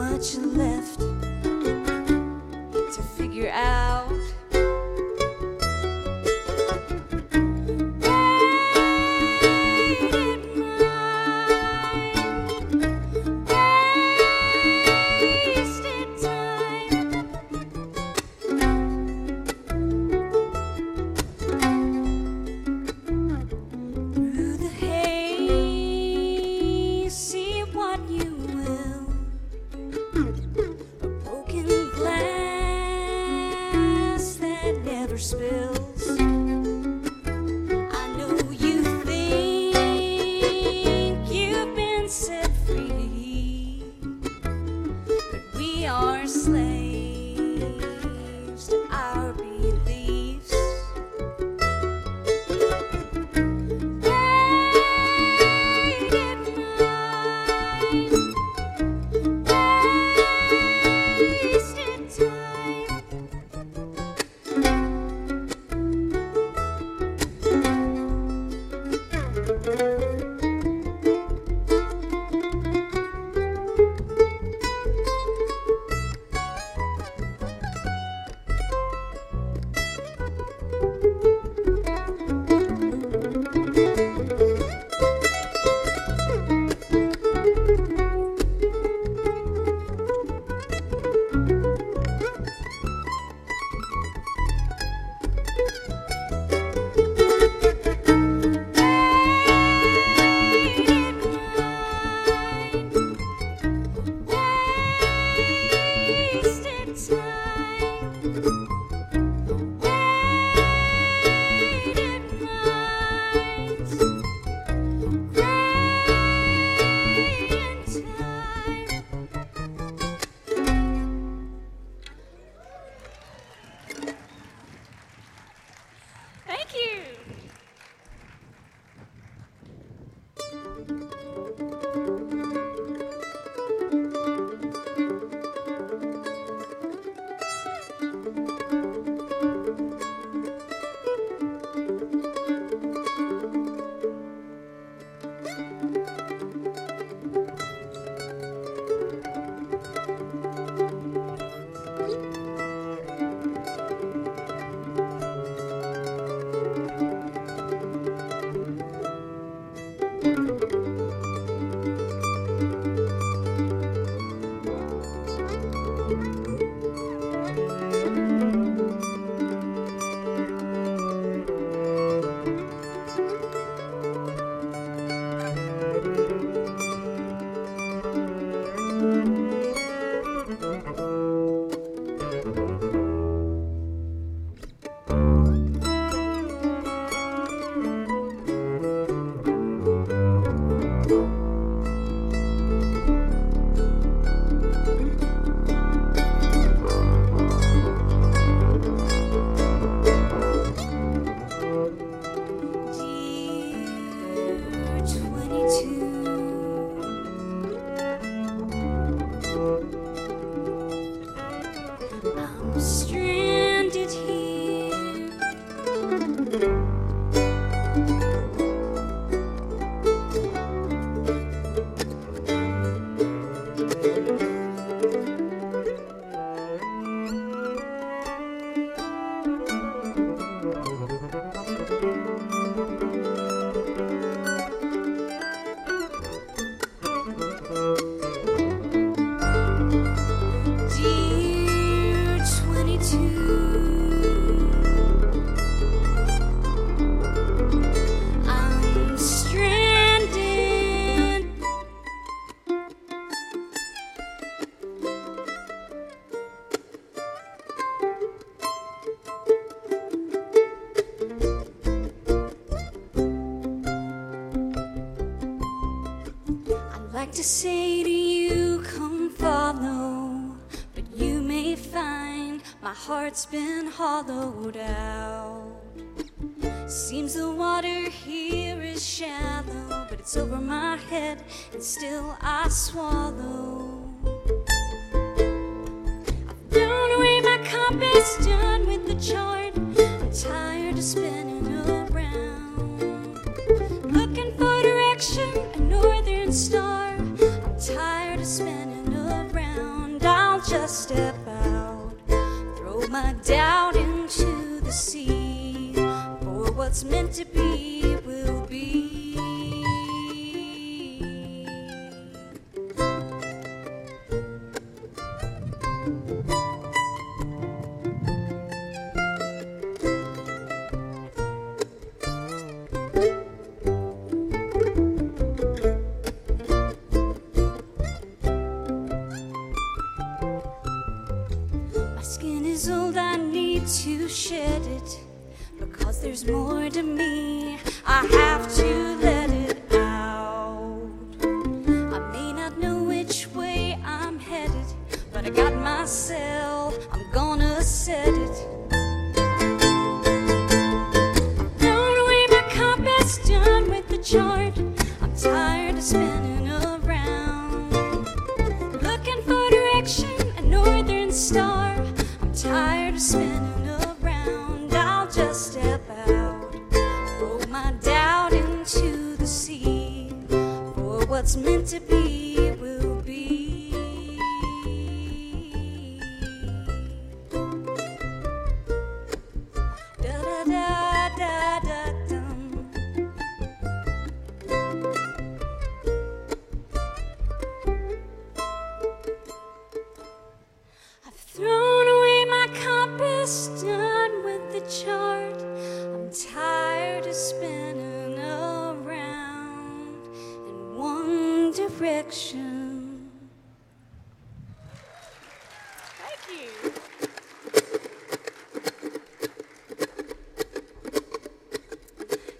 much left heart's been hollowed out. Seems the water here is shallow, but it's over my head, and still I swallow. I've thrown away my compass, done with the chart. My doubt into the sea. For what's meant to be just step out, throw my doubt into the sea. For what's meant to be you.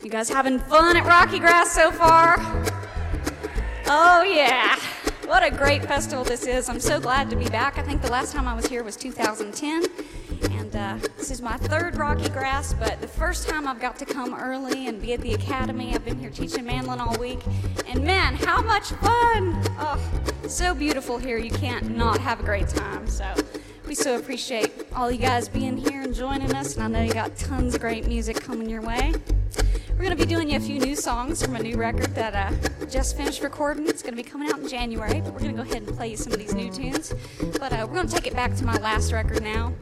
You guys having fun at RockyGrass so far? Oh, yeah. What a great festival this is. I'm so glad to be back. I think the last time I was here was 2010. And uh, this is my third RockyGrass, but the first time I've got to come early and be at the academy. I've been here teaching mandolin all week. And man, how much fun! Oh, so beautiful here. You can't not have a great time. So we so appreciate all you guys being here and joining us. And I know you got tons of great music coming your way. We're going to be doing you a few new songs from a new record that uh, just finished recording. It's going to be coming out in January, but we're going to go ahead and play you some of these new tunes. But uh, we're going to take it back to my last record now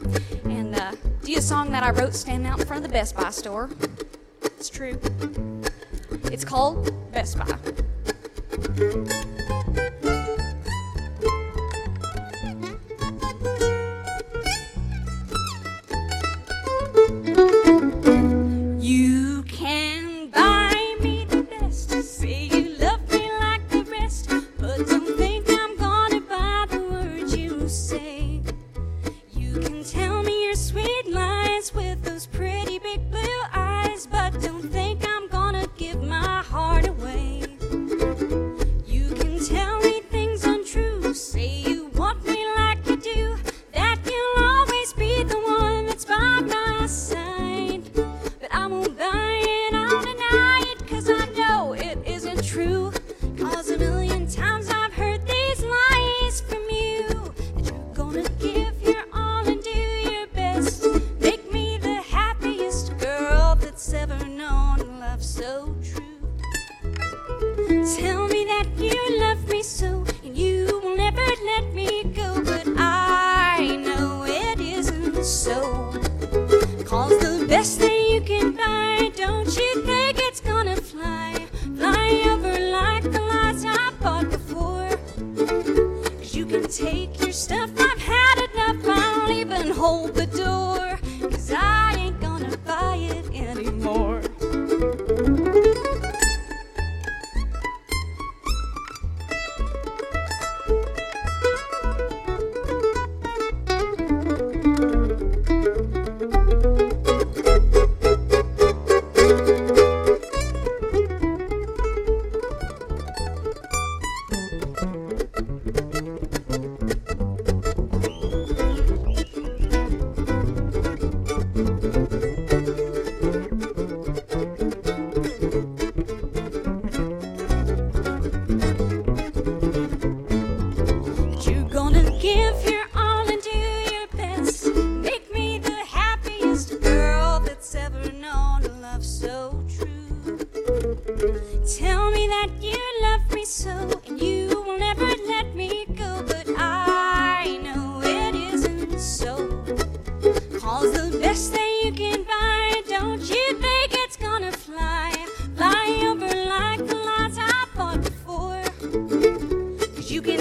and uh, do a song that I wrote standing out in front of the Best Buy store. It's true. It's called Best Buy.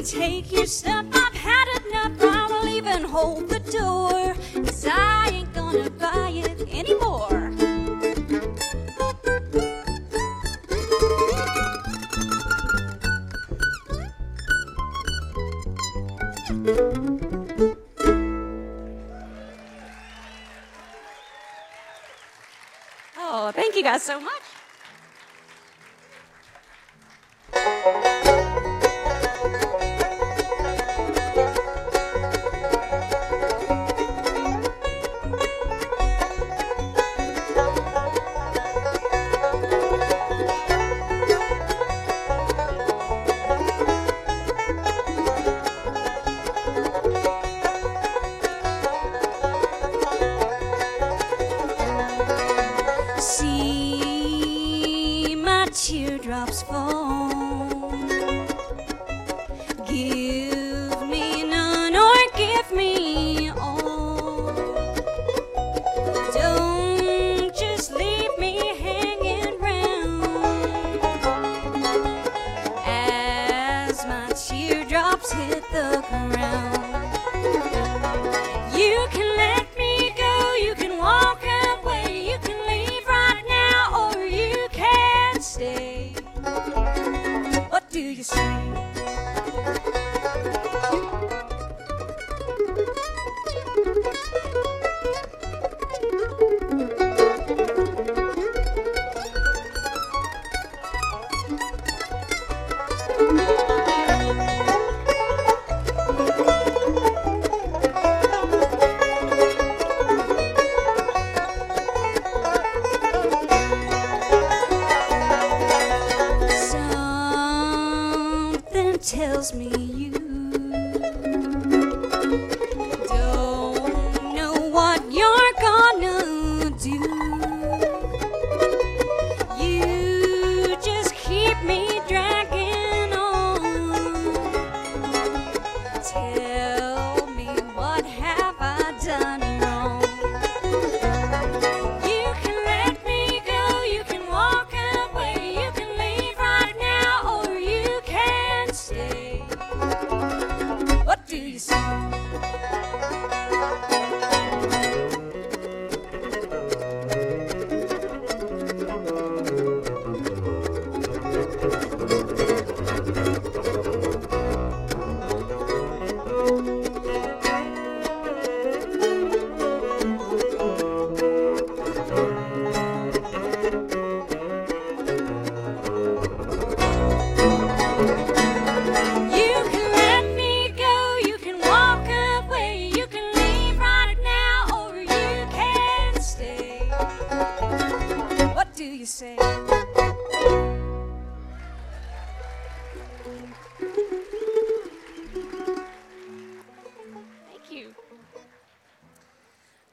Take your stuff, I've had enough. I will even hold the door. Hit the ground. You can let me tells me you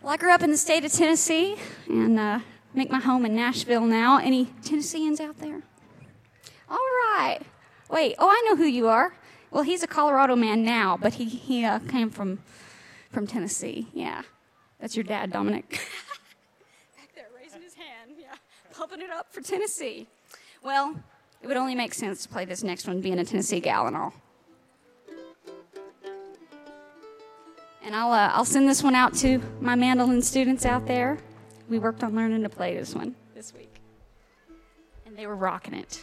Well, I grew up in the state of Tennessee and uh, make my home in Nashville now. Any Tennesseans out there? All right. Wait. Oh, I know who you are. Well, he's a Colorado man now, but he he uh, came from from Tennessee. Yeah, that's your dad, Dominic. Back there, raising his hand. Yeah, pumping it up for Tennessee. Well, it would only make sense to play this next one, being a Tennessee gal and all. And I'll uh, I'll send this one out to my mandolin students out there. We worked on learning to play this one this week, and they were rocking it.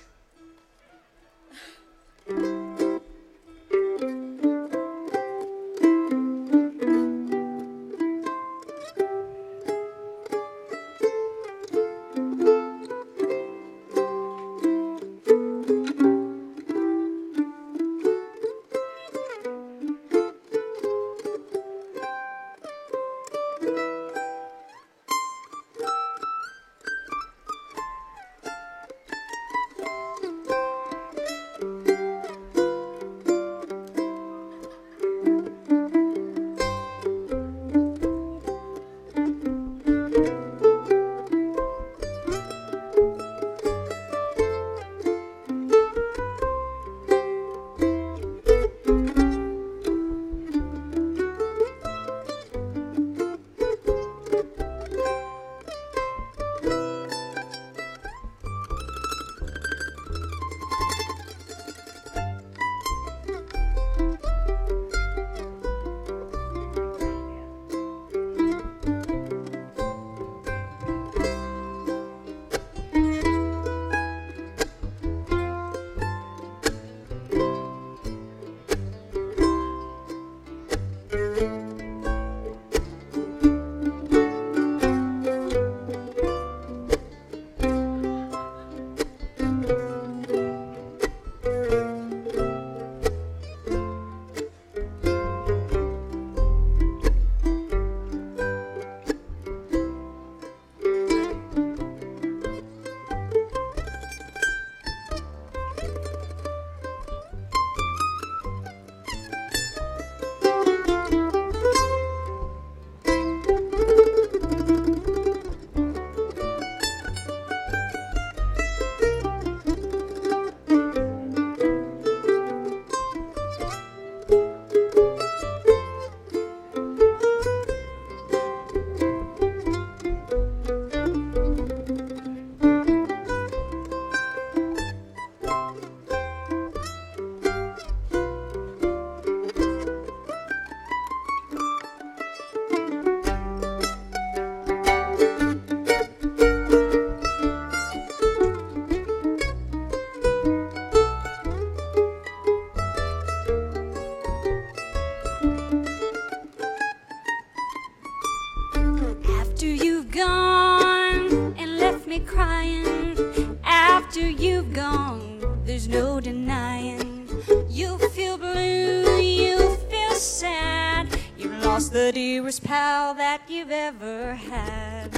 Gone, there's no denying. You feel blue, you feel sad. You've lost the dearest pal that you've ever had.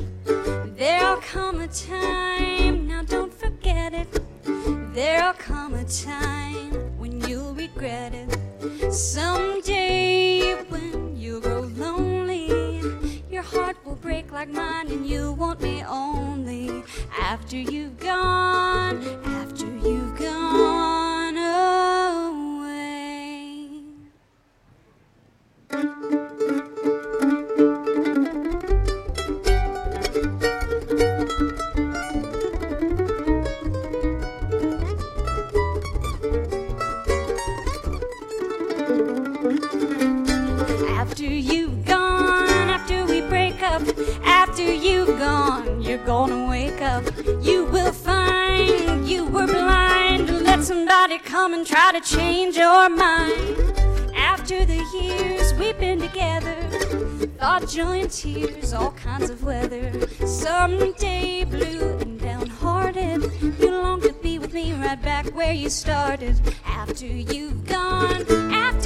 There'll come a time, now don't forget it. There'll come a time when you'll regret it. Someday will break like mine and you want me only. After you've gone, after you've gone come and try to change your mind. After the years we've been together, thought, joy, and tears, all kinds of weather. Someday, blue and downhearted, you long to be with me right back where you started. After you've gone, after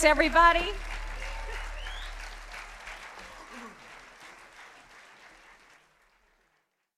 Thanks, everybody.